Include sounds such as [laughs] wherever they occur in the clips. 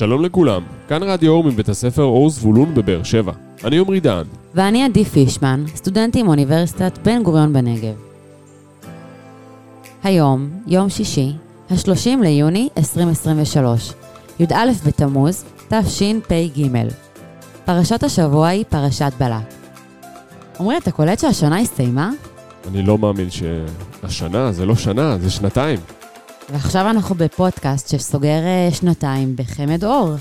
שלום לכולם, כאן רדיו אור מבית הספר אור זבולון בבאר שבע. אני עמרי דהן. ואני עדי פישמן, סטודנטית מאוניברסיטת בן גוריון בנגב. היום, יום שישי, ה-30 ליוני 2023, י"א בתמוז, תשפ"ג. פרשת השבוע היא פרשת בלק. עמרי, אתה קולט שהשנה הסתיימה? אני לא מאמין שהשנה, זה לא שנה, זה שנתיים. ועכשיו אנחנו בפודקאסט שסוגר אה, שנתיים בחמד אור.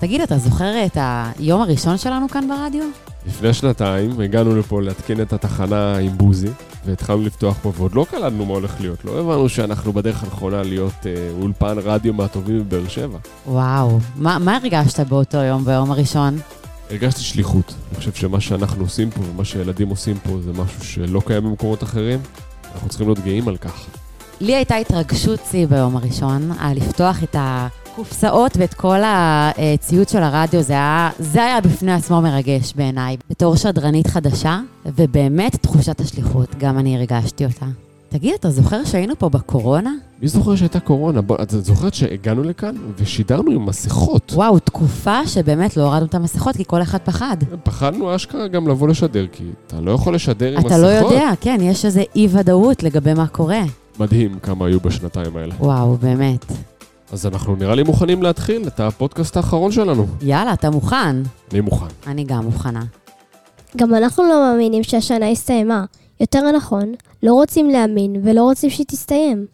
תגיד, אתה זוכר את היום הראשון שלנו כאן ברדיו? לפני שנתיים הגענו לפה להתקין את התחנה עם בוזי, והתחלנו לפתוח פה, ועוד לא קלטנו מה הולך להיות. לא הבנו שאנחנו בדרך הנכונה להיות אה, אולפן רדיו מהטובים בבאר שבע. וואו, מה, מה הרגשת באותו יום, ביום הראשון? הרגשתי שליחות. אני חושב שמה שאנחנו עושים פה ומה שילדים עושים פה זה משהו שלא קיים במקומות אחרים. אנחנו צריכים להיות גאים על כך. לי הייתה התרגשות שיא ביום הראשון, על לפתוח את הקופסאות ואת כל הציוד של הרדיו, זה היה, זה היה בפני עצמו מרגש בעיניי. בתור שדרנית חדשה, ובאמת תחושת השליחות, גם אני הרגשתי אותה. תגיד, אתה זוכר שהיינו פה בקורונה? מי זוכר שהייתה קורונה? בוא, את זוכרת שהגענו לכאן ושידרנו עם מסכות. וואו, תקופה שבאמת לא הורדנו את המסכות כי כל אחד פחד. פחדנו אשכרה גם לבוא לשדר, כי אתה לא יכול לשדר עם מסכות. אתה לא יודע, כן, יש איזו אי-ודאות לגבי מה קורה. מדהים כמה היו בשנתיים האלה. וואו, באמת. אז אנחנו נראה לי מוכנים להתחיל את הפודקאסט האחרון שלנו. יאללה, אתה מוכן? אני מוכן. אני גם מוכנה. גם אנחנו לא מאמינים שהשנה הסתיימה. יותר נכון, לא רוצים להאמין ולא רוצים שהיא תסתיים.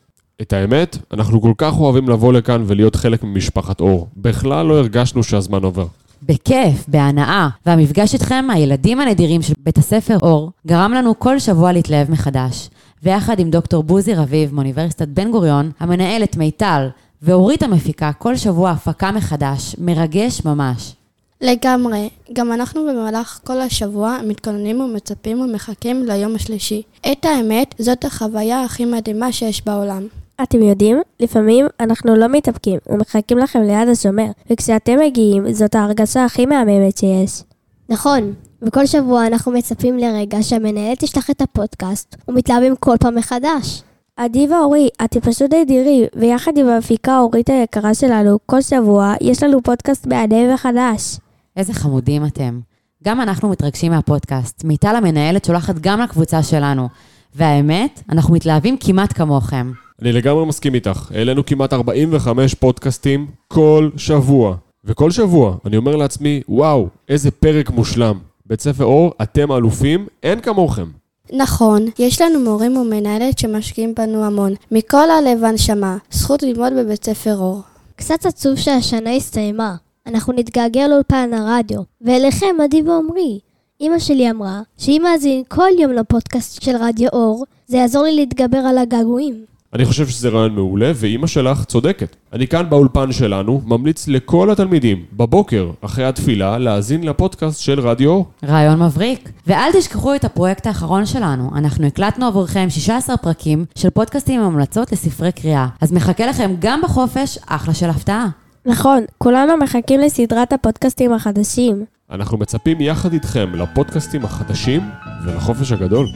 את האמת, אנחנו כל כך אוהבים לבוא לכאן ולהיות חלק ממשפחת אור. בכלל לא הרגשנו שהזמן עובר. בכיף, בהנאה. והמפגש איתכם, הילדים הנדירים של בית הספר אור, גרם לנו כל שבוע להתלהב מחדש. ויחד עם דוקטור בוזי רביב מאוניברסיטת בן גוריון, המנהלת מיטל ואורית המפיקה כל שבוע הפקה מחדש, מרגש ממש. לגמרי. גם אנחנו במהלך כל השבוע מתכוננים ומצפים ומחכים ליום השלישי. את האמת, זאת החוויה הכי מדהימה שיש בעולם. אתם יודעים, לפעמים אנחנו לא מתאפקים ומחכים לכם ליד השומר, וכשאתם מגיעים זאת ההרגשה הכי מהממת שיש. נכון, וכל שבוע אנחנו מצפים לרגע שהמנהלת תשלח את הפודקאסט, ומתלהבים כל פעם מחדש. עדי ואורי, אתם פשוט נדירים, ויחד עם המפיקה אורית היקרה שלנו, כל שבוע יש לנו פודקאסט מהנה וחדש. איזה חמודים אתם. גם אנחנו מתרגשים מהפודקאסט. מיטל המנהלת שולחת גם לקבוצה שלנו. והאמת, אנחנו מתלהבים כמעט כמוכם. אני לגמרי מסכים איתך. העלינו כמעט 45 פודקאסטים כל שבוע. וכל שבוע אני אומר לעצמי, וואו, איזה פרק מושלם. בית ספר אור, אתם אלופים, אין כמוכם. נכון, יש לנו מורים ומנהלת שמשקיעים בנו המון. מכל הלב והנשמה, זכות ללמוד בבית ספר אור. קצת עצוב שהשנה הסתיימה. אנחנו נתגעגע לאולפן הרדיו. ואליכם, עדי ועמרי. אמא שלי אמרה שאם מאזין כל יום לפודקאסט של רדיו אור, זה יעזור לי להתגבר על הגעגועים. אני חושב שזה רעיון מעולה, ואימא שלך צודקת. אני כאן באולפן שלנו, ממליץ לכל התלמידים, בבוקר, אחרי התפילה, להאזין לפודקאסט של רדיו אור. רעיון מבריק. ואל תשכחו את הפרויקט האחרון שלנו. אנחנו הקלטנו עבורכם 16 פרקים של פודקאסטים עם המלצות לספרי קריאה. אז מחכה לכם גם בחופש, אחלה של הפתעה. נכון, כולנו מחכים לסדרת הפודקאסטים החדשים. אנחנו מצפים יחד איתכם לפודקאסטים החדשים ולחופש הגדול.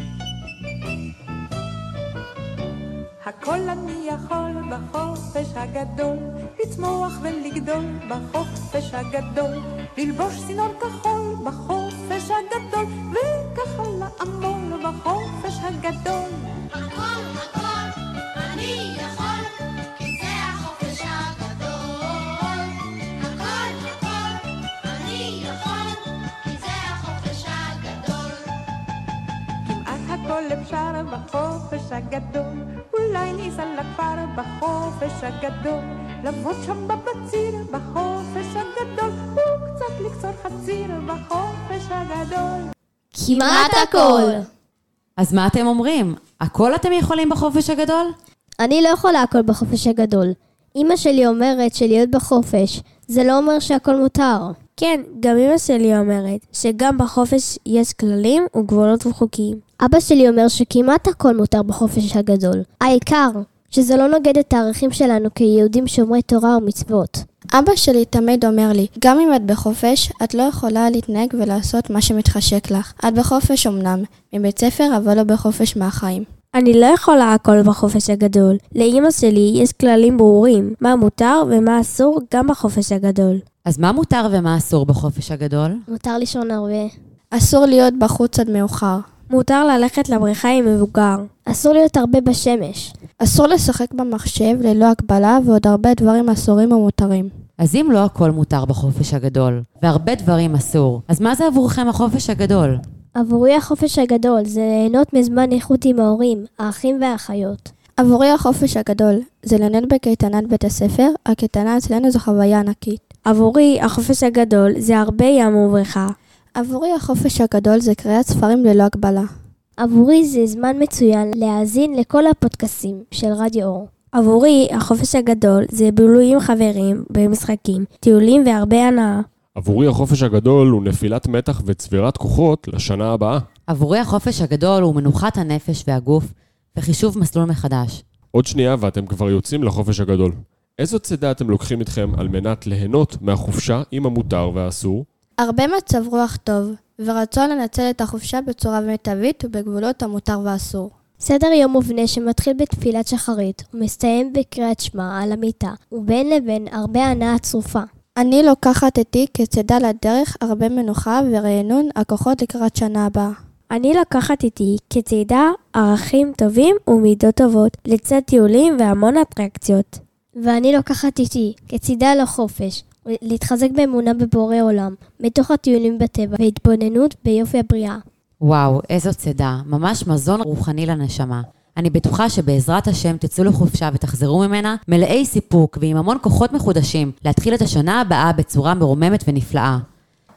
הכל אני יכול בחופש הגדול, לצמוח ולגדול בחופש הגדול, ללבוש צינור כחול בחופש הגדול, וככה לעמול בחופש הגדול. הכל הכל הכל אפשר בחופש הגדול, אולי ניסע לכפר בחופש הגדול, לבוא שם בבציר בחופש הגדול, וקצת לקצור חציר בחופש הגדול. כמעט הכל. אז מה אתם אומרים? הכל אתם יכולים בחופש הגדול? אני לא יכולה הכל בחופש הגדול. אמא שלי אומרת שלהיות בחופש זה לא אומר שהכל מותר. כן, גם אמא שלי אומרת שגם בחופש יש כללים וגבולות וחוקים. אבא שלי אומר שכמעט הכל מותר בחופש הגדול. העיקר, שזה לא נוגד את הערכים שלנו כיהודים שומרי תורה ומצוות. אבא שלי תמיד אומר לי, גם אם את בחופש, את לא יכולה להתנהג ולעשות מה שמתחשק לך. את בחופש אמנם, מבית ספר, אבל לא בחופש מהחיים. אני לא יכולה הכל בחופש הגדול. לאימא שלי יש כללים ברורים, מה מותר ומה אסור גם בחופש הגדול. אז מה מותר ומה אסור בחופש הגדול? מותר לישון הרבה. אסור להיות בחוץ עד מאוחר. מותר ללכת לבריכה עם מבוגר. אסור להיות הרבה בשמש. אסור לשחק במחשב ללא הגבלה ועוד הרבה דברים אסורים ומותרים. אז אם לא הכל מותר בחופש הגדול, והרבה דברים אסור, אז מה זה עבורכם החופש הגדול? עבורי החופש הגדול זה ליהנות מזמן איכות עם ההורים, האחים והאחיות. עבורי החופש הגדול זה לנהל בקייטנת בית הספר, הקייטנה אצלנו זו חוויה ענקית. עבורי החופש הגדול זה הרבה ים ובריכה. עבורי החופש הגדול זה קריאת ספרים ללא הגבלה. עבורי זה זמן מצוין להאזין לכל הפודקאסים של רדיו אור. עבורי החופש הגדול זה בילוי עם חברים, במשחקים, טיולים והרבה הנאה. עבורי החופש הגדול הוא נפילת מתח וצבירת כוחות לשנה הבאה. עבורי החופש הגדול הוא מנוחת הנפש והגוף וחישוב מסלול מחדש. עוד שנייה ואתם כבר יוצאים לחופש הגדול. איזו צידה אתם לוקחים איתכם על מנת ליהנות מהחופשה עם המותר והאסור? הרבה מצב רוח טוב, ורצון לנצל את החופשה בצורה מיטבית ובגבולות המותר והאסור. סדר יום מובנה שמתחיל בתפילת שחרית ומסתיים בקריאת שמע על המיטה, ובין לבין הרבה הנאה צרופה. אני לוקחת איתי כצידה לדרך הרבה מנוחה ורענון הכוחות לקראת שנה הבאה. אני לקחת איתי כצעידה ערכים טובים ומידות טובות, לצד טיולים והמון אטרקציות. ואני לוקחת איתי כצידה לחופש, להתחזק באמונה בבורא עולם, מתוך הטיולים בטבע והתבוננות ביופי הבריאה. וואו, איזו צידה, ממש מזון רוחני לנשמה. אני בטוחה שבעזרת השם תצאו לחופשה ותחזרו ממנה מלאי סיפוק ועם המון כוחות מחודשים להתחיל את השנה הבאה בצורה מרוממת ונפלאה.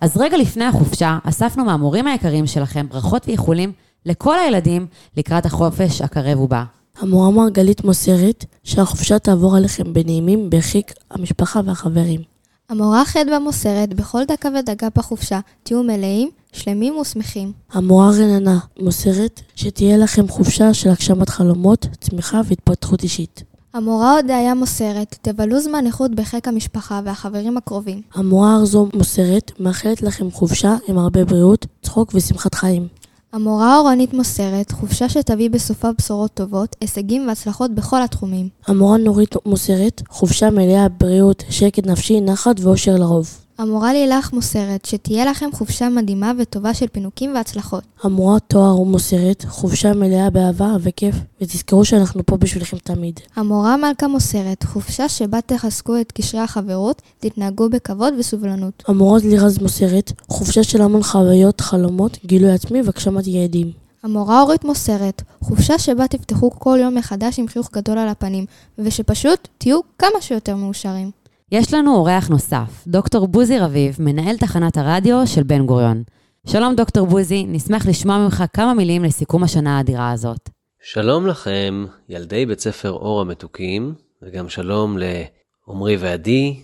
אז רגע לפני החופשה, אספנו מהמורים היקרים שלכם ברכות ואיחולים לכל הילדים לקראת החופש הקרב ובא. המורה מרגלית מוסרת שהחופשה תעבור עליכם בנעימים בחיק המשפחה והחברים. המורה חדווה מוסרת בכל דקה ודקה בחופשה תהיו מלאים, שלמים ושמחים. המורה רננה מוסרת שתהיה לכם חופשה של הגשמת חלומות, צמיחה והתפתחות אישית. המורה הודיה מוסרת תבלו זמן איכות בחיק המשפחה והחברים הקרובים. המורה ארזו מוסרת מאחלת לכם חופשה עם הרבה בריאות, צחוק ושמחת חיים. המורה אורנית מוסרת חופשה שתביא בסופה בשורות טובות, הישגים והצלחות בכל התחומים. המורה נורית מוסרת חופשה מלאה בריאות, שקט נפשי, נחת ואושר לרוב. המורה לילך מוסרת שתהיה לכם חופשה מדהימה וטובה של פינוקים והצלחות. המורה תואר מוסרת חופשה מלאה באהבה וכיף, ותזכרו שאנחנו פה בשבילכם תמיד. המורה מלכה מוסרת חופשה שבה תחזקו את קשרי החברות, תתנהגו בכבוד וסובלנות. המורה לירז מוסרת חופשה של המון חוויות, חלומות, גילוי עצמי והגשמת יעדים. המורה אורית מוסרת חופשה שבה תפתחו כל יום מחדש עם חיוך גדול על הפנים, ושפשוט תהיו כמה שיותר מאושרים. יש לנו אורח נוסף, דוקטור בוזי רביב, מנהל תחנת הרדיו של בן גוריון. שלום דוקטור בוזי, נשמח לשמוע ממך כמה מילים לסיכום השנה האדירה הזאת. שלום לכם, ילדי בית ספר אור המתוקים, וגם שלום לעמרי ועדי,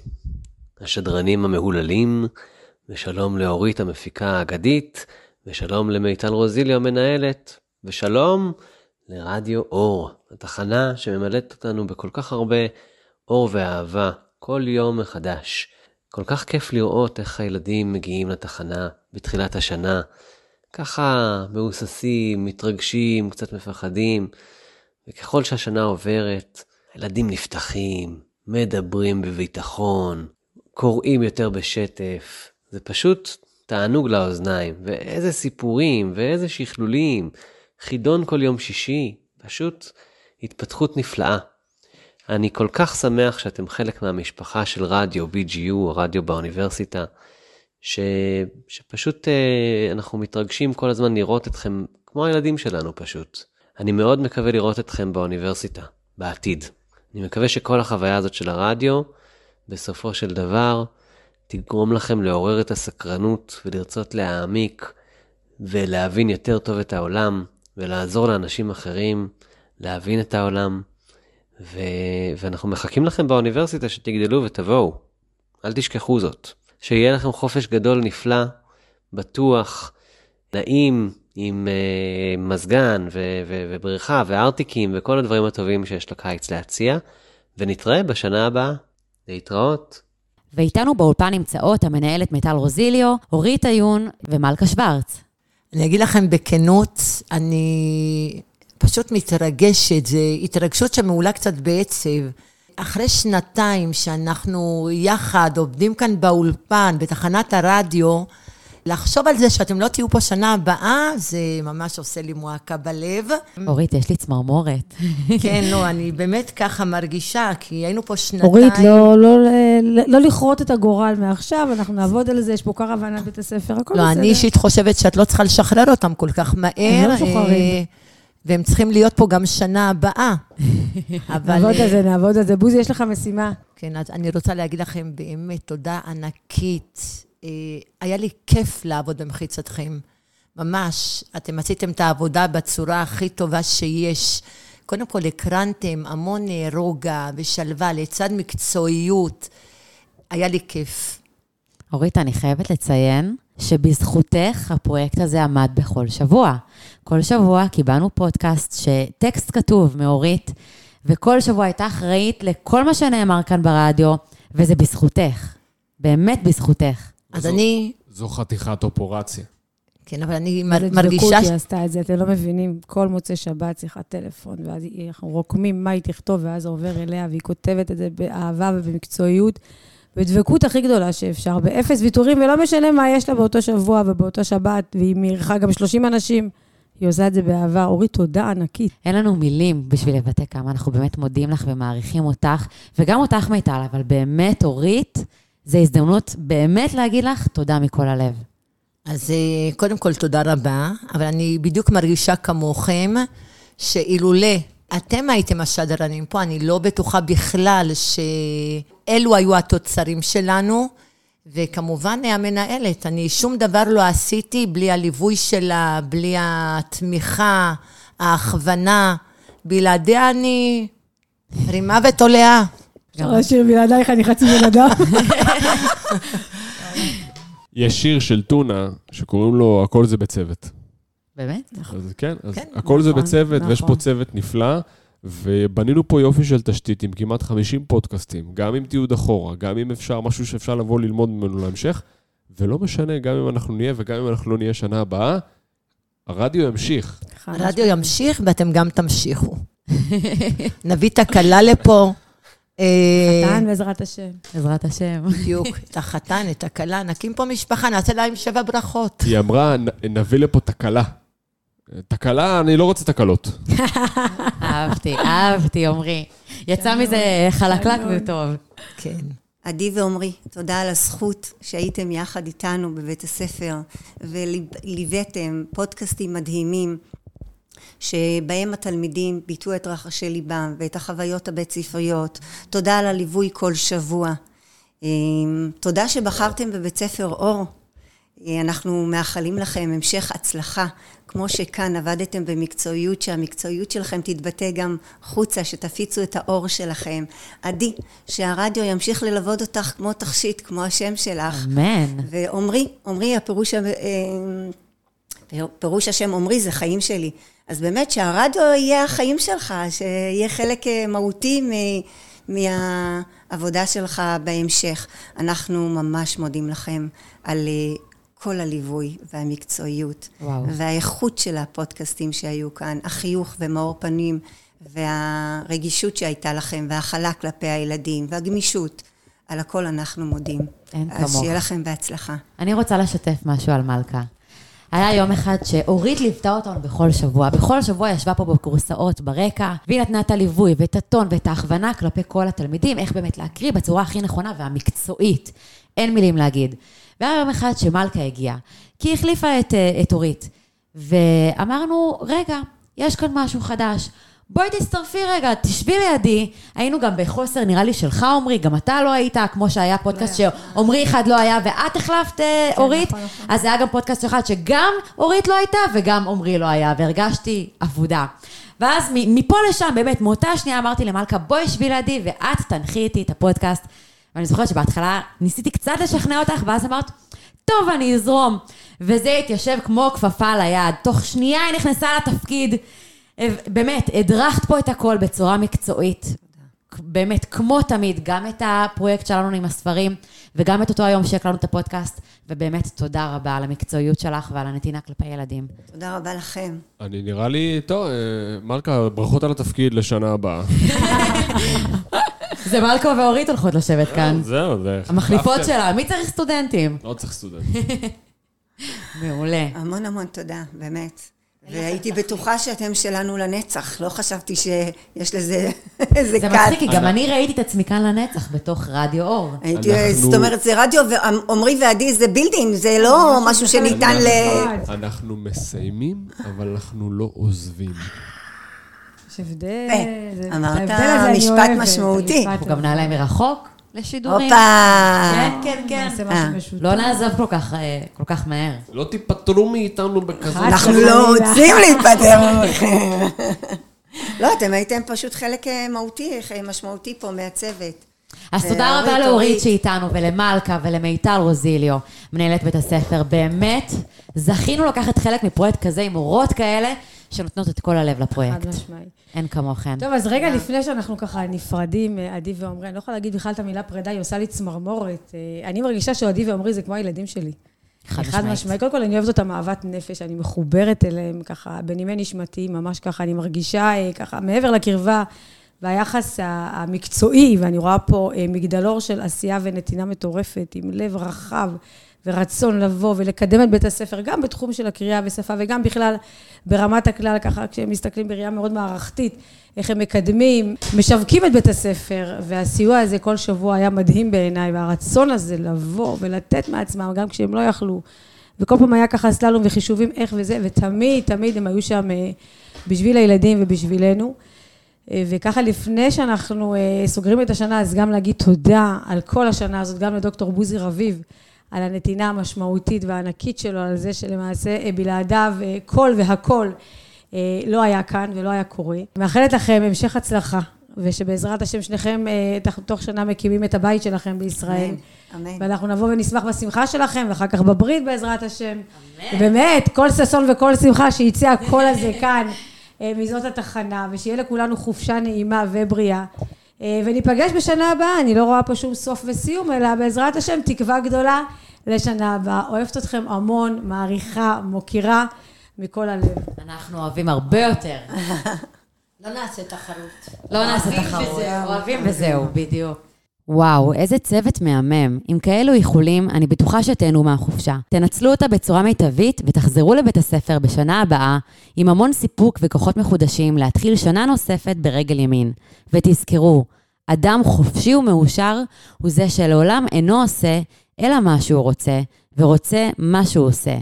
השדרנים המהוללים, ושלום לאורית המפיקה האגדית, ושלום למיטל רוזילי המנהלת, ושלום לרדיו אור, התחנה שממלאת אותנו בכל כך הרבה אור ואהבה, כל יום מחדש. כל כך כיף לראות איך הילדים מגיעים לתחנה בתחילת השנה, ככה מהוססים, מתרגשים, קצת מפחדים, וככל שהשנה עוברת, הילדים נפתחים, מדברים בביטחון, קוראים יותר בשטף, זה פשוט תענוג לאוזניים, ואיזה סיפורים, ואיזה שכלולים, חידון כל יום שישי, פשוט התפתחות נפלאה. אני כל כך שמח שאתם חלק מהמשפחה של רדיו BGU, רדיו באוניברסיטה, ש... שפשוט אה, אנחנו מתרגשים כל הזמן לראות אתכם כמו הילדים שלנו פשוט. אני מאוד מקווה לראות אתכם באוניברסיטה, בעתיד. אני מקווה שכל החוויה הזאת של הרדיו, בסופו של דבר, תגרום לכם לעורר את הסקרנות ולרצות להעמיק ולהבין יותר טוב את העולם ולעזור לאנשים אחרים להבין את העולם. ו... ואנחנו מחכים לכם באוניברסיטה שתגדלו ותבואו. אל תשכחו זאת. שיהיה לכם חופש גדול נפלא, בטוח, נעים, עם uh, מזגן ו- ו- ובריכה וארטיקים וכל הדברים הטובים שיש לקיץ להציע, ונתראה בשנה הבאה. להתראות. ואיתנו באולפן נמצאות המנהלת מיטל רוזיליו, אורית עיון ומלכה שוורץ. אני אגיד לכם בכנות, אני פשוט מתרגשת, זו התרגשות שמעולה קצת בעצב. אחרי שנתיים שאנחנו יחד עובדים כאן באולפן, בתחנת הרדיו, לחשוב על זה שאתם לא תהיו פה שנה הבאה, זה ממש עושה לי מועקה בלב. אורית, יש לי צמרמורת. כן, לא, אני באמת ככה מרגישה, כי היינו פה שנתיים. אורית, לא, לא, לא, לא לכרות את הגורל מעכשיו, אנחנו נעבוד על זה, יש פה קרוונה בית הספר, הכל לא, בסדר. אני אישית חושבת שאת לא צריכה לשחרר אותם כל כך מהר. הם לא משוחררים. והם צריכים להיות פה גם שנה הבאה. [laughs] אבל... נעבוד על זה, נעבוד על זה. בוזי, יש לך משימה. כן, אז אני רוצה להגיד לכם באמת תודה ענקית. אה, היה לי כיף לעבוד במחיצתכם. ממש, אתם עשיתם את העבודה בצורה הכי טובה שיש. קודם כל, הקרנתם המון אה, רוגע ושלווה לצד מקצועיות. היה לי כיף. אורית, אני חייבת לציין שבזכותך הפרויקט הזה עמד בכל שבוע. כל שבוע קיבלנו פודקאסט שטקסט כתוב מאורית, וכל שבוע הייתה אחראית לכל מה שנאמר כאן ברדיו, וזה בזכותך. באמת בזכותך. אז זו- אני, זו חתיכת אופורציה. כן, אבל אני מרגישה... דבקות ש- היא עשתה את זה, אתם לא מבינים. כל מוצאי שבת שיחת טלפון, ואז אנחנו רוקמים מה היא תכתוב, ואז עובר אליה, והיא כותבת את זה באהבה ובמקצועיות, בדבקות הכי גדולה שאפשר, באפס ויתורים, ולא משנה מה יש לה באותו שבוע ובאותה שבת, והיא מאירחה גם 30 אנשים. היא עושה את זה באהבה. אורית, תודה ענקית. אין לנו מילים בשביל לבטא כמה אנחנו באמת מודים לך ומעריכים אותך, וגם אותך מיטל, אבל באמת, אורית, זו הזדמנות באמת להגיד לך תודה מכל הלב. אז אה, קודם כל, תודה רבה, אבל אני בדיוק מרגישה כמוכם, שאילולא אתם הייתם השדרנים פה, אני לא בטוחה בכלל שאלו היו התוצרים שלנו, וכמובן המנהלת, אני שום דבר לא עשיתי בלי הליווי שלה, בלי התמיכה, ההכוונה. בלעדיה אני רימה ותולעה. אפשר לשיר בלעדייך, אני חצי בן אדם. [laughs] יש שיר של טונה שקוראים לו "הכל זה בצוות". באמת? אז כן, אז כן, הכל זה נכון, בצוות, ויש פה נכון. צוות נפלא, ובנינו פה יופי של תשתית עם כמעט 50 פודקאסטים, גם עם תיעוד אחורה, גם אם אפשר, משהו שאפשר לבוא ללמוד ממנו להמשך, ולא משנה, גם אם אנחנו נהיה וגם אם אנחנו לא נהיה שנה הבאה, הרדיו ימשיך. הרדיו ימשיך ואתם גם תמשיכו. [laughs] נביא תקלה לפה. אה, חתן בעזרת השם. בעזרת השם. בדיוק, [laughs] את החתן, את הכלה, נקים פה משפחה, נעשה להם שבע ברכות. היא אמרה, "נ- נביא לפה תקלה. תקלה, אני לא רוצה תקלות. אהבתי, אהבתי, עמרי. יצא מזה חלקלק וטוב. כן. עדי ועמרי, תודה על הזכות שהייתם יחד איתנו בבית הספר וליוויתם פודקאסטים מדהימים שבהם התלמידים ביטאו את רחשי ליבם ואת החוויות הבית ספריות. תודה על הליווי כל שבוע. אמ, תודה שבחרתם בבית ספר אור. אה, אנחנו מאחלים לכם המשך הצלחה, כמו שכאן עבדתם במקצועיות, שהמקצועיות שלכם תתבטא גם חוצה, שתפיצו את האור שלכם. עדי, שהרדיו ימשיך ללוות אותך כמו תכשיט, כמו השם שלך. אמן. ועמרי, עמרי, הפירוש, אה, פירוש השם עמרי זה חיים שלי. אז באמת שהרדיו יהיה החיים שלך, שיהיה חלק אה, מהותי מ- מהעבודה שלך בהמשך. אנחנו ממש מודים לכם על כל הליווי והמקצועיות. וואו. והאיכות של הפודקאסטים שהיו כאן, החיוך ומאור פנים והרגישות שהייתה לכם וההכלה כלפי הילדים והגמישות. על הכל אנחנו מודים. אין אז כמוך. שיהיה לכם בהצלחה. אני רוצה לשתף משהו על מלכה. היה יום אחד שאורית ליוותה אותנו בכל שבוע. בכל שבוע ישבה פה בכורסאות ברקע, והיא נתנה את הליווי ואת הטון ואת ההכוונה כלפי כל התלמידים, איך באמת להקריא בצורה הכי נכונה והמקצועית. אין מילים להגיד. והיה יום אחד שמלכה הגיעה, כי היא החליפה את, אה, את אורית. ואמרנו, רגע, יש כאן משהו חדש. בואי תצטרפי רגע, תשבי לידי. היינו גם בחוסר, נראה לי, שלך, עמרי, גם אתה לא היית, כמו שהיה פודקאסט שעמרי אחד לא היה ואת החלפת, אה, אורית. נכון, נכון. אז זה היה גם פודקאסט אחד שגם אורית לא הייתה וגם עמרי לא היה, והרגשתי אבודה. ואז מפה לשם, באמת, מאותה שנייה אמרתי למלכה, בואי שבי לידי ואת תנחי איתי את הפודקאסט. ואני זוכרת שבהתחלה ניסיתי קצת לשכנע אותך, ואז אמרת, טוב, אני אזרום. וזה התיישב כמו כפפה על היד. תוך שנייה היא נכנסה לתפקיד. אה, באמת, הדרכת פה את הכל בצורה מקצועית. באמת, כמו תמיד, גם את הפרויקט שלנו עם הספרים, וגם את אותו היום שהקלנו את הפודקאסט, ובאמת, תודה רבה על המקצועיות שלך ועל הנתינה כלפי ילדים. תודה רבה לכם. אני נראה לי, טוב, אה, מלכה, ברכות על התפקיד לשנה הבאה. [laughs] זה מלכו ואורית הולכות לשבת כאן. זהו, זה... המחליפות. שלה, מי צריך סטודנטים? לא צריך סטודנט. [laughs] מעולה. המון המון תודה, באמת. והייתי בטוחה שאתם שלנו לנצח, לא חשבתי שיש לזה [laughs] איזה זה קאט. מצחיק, כי גם אני ראיתי את עצמי כאן לנצח בתוך רדיו אור. הייתי, זאת אומרת, זה רדיו, ועמרי ועדי זה בילדין, זה לא משהו שניתן ל... אנחנו מסיימים, אבל אנחנו לא עוזבים. יש הבדל. אה, אמרת משפט משמעותי. אנחנו גם. נעלה מרחוק לשידורים. הופה! כן, כן, כן. נעשה אה. משהו משותף. לא נעזוב כל כך, אה, כל כך מהר. לא תיפטרו מאיתנו בכזאת... אנחנו. לא רוצים להיפטר מכם. [laughs] לא, אתם הייתם פשוט חלק אה, מהותי, משמעותי פה מהצוות. אז תודה רבה לאורית אורית. שאיתנו, ולמלכה, ולמיטל רוזיליו, מנהלת בית הספר. באמת, זכינו לקחת חלק מפרויקט כזה עם מורות כאלה, שנותנות את כל הלב חד לפרויקט. משמעי. אין כמוכן. טוב, אז רגע לפני שאנחנו ככה נפרדים, אה, עדי ועומרי, אני לא יכולה להגיד בכלל את המילה פרידה, היא עושה לי צמרמורת. אה, אני מרגישה שעדי ועומרי זה כמו הילדים שלי. חד חד משמעית. משמעית. קודם כל, אני אוהבת אותם אהבת נפש, אני מחוברת אליהם ככה, בנימי נשמתי, ממש ככה, אני מרגישה אה, ככה, מעבר לקרבה והיחס המקצועי, ואני רואה פה אה, מגדלור של עשייה ונתינה מטורפת, עם לב רחב ורצון לבוא ולקדם את בית הספר, גם בתחום של הקריאה ושפה, וגם בכלל ברמת הכלל, ככה, כשהם מסתכלים בראייה מאוד מערכתית, איך הם מקדמים, משווקים את בית הספר, והסיוע הזה כל שבוע היה מדהים בעיניי, והרצון הזה לבוא ולתת מעצמם, גם כשהם לא יכלו. וכל פעם היה ככה סללום וחישובים איך וזה, ותמיד, תמיד הם היו שם אה, בשביל הילדים ובשבילנו. אה, וככה לפני שאנחנו אה, סוגרים את השנה, אז גם להגיד תודה על כל השנה הזאת, גם לדוקטור בוזי רביב, על הנתינה המשמעותית והענקית שלו, על זה שלמעשה אה, בלעדיו כל והכל לא היה כאן ולא היה קורה. מאחלת לכם המשך הצלחה, ושבעזרת השם שניכם תוך שנה מקימים את הבית שלכם בישראל. אמן, אמן. ואנחנו נבוא ונשמח בשמחה שלכם, ואחר כך בברית בעזרת השם. ובאמת, כל ששון וכל שמחה שיצא הקול הזה כאן, מזאת התחנה, ושיהיה לכולנו חופשה נעימה ובריאה. אה, וניפגש בשנה הבאה, אני לא רואה פה שום סוף וסיום, אלא בעזרת השם תקווה גדולה לשנה הבאה. אוהבת אתכם המון, מעריכה, מוקירה, מכל הלב. אנחנו אוהבים הרבה יותר. [laughs] לא נעשה תחרות. לא נעשה תחרות. אוהבים וזהו, בדיוק. וואו, איזה צוות מהמם. עם כאלו איחולים, אני בטוחה שתהנו מהחופשה. תנצלו אותה בצורה מיטבית ותחזרו לבית הספר בשנה הבאה עם המון סיפוק וכוחות מחודשים להתחיל שנה נוספת ברגל ימין. ותזכרו, אדם חופשי ומאושר הוא זה שלעולם אינו עושה, אלא מה שהוא רוצה, ורוצה מה שהוא עושה.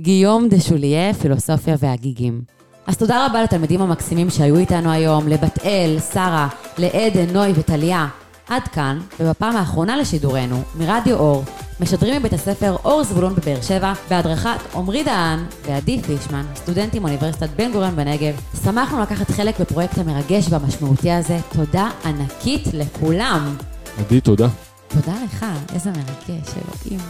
גיום דה שוליה, פילוסופיה והגיגים. אז תודה רבה לתלמידים המקסימים שהיו איתנו היום, לבת אל, שרה, לעדן, נוי וטליה. עד כאן, ובפעם האחרונה לשידורנו, מרדיו אור, משדרים מבית הספר אור זבולון בבאר שבע, בהדרכת עמרי דהן ועדי פישמן, סטודנטים מאוניברסיטת בן גוריון בנגב. שמחנו לקחת חלק בפרויקט המרגש והמשמעותי הזה. תודה ענקית לכולם. עדי, תודה. תודה לך, איזה מרגש, אלוהים.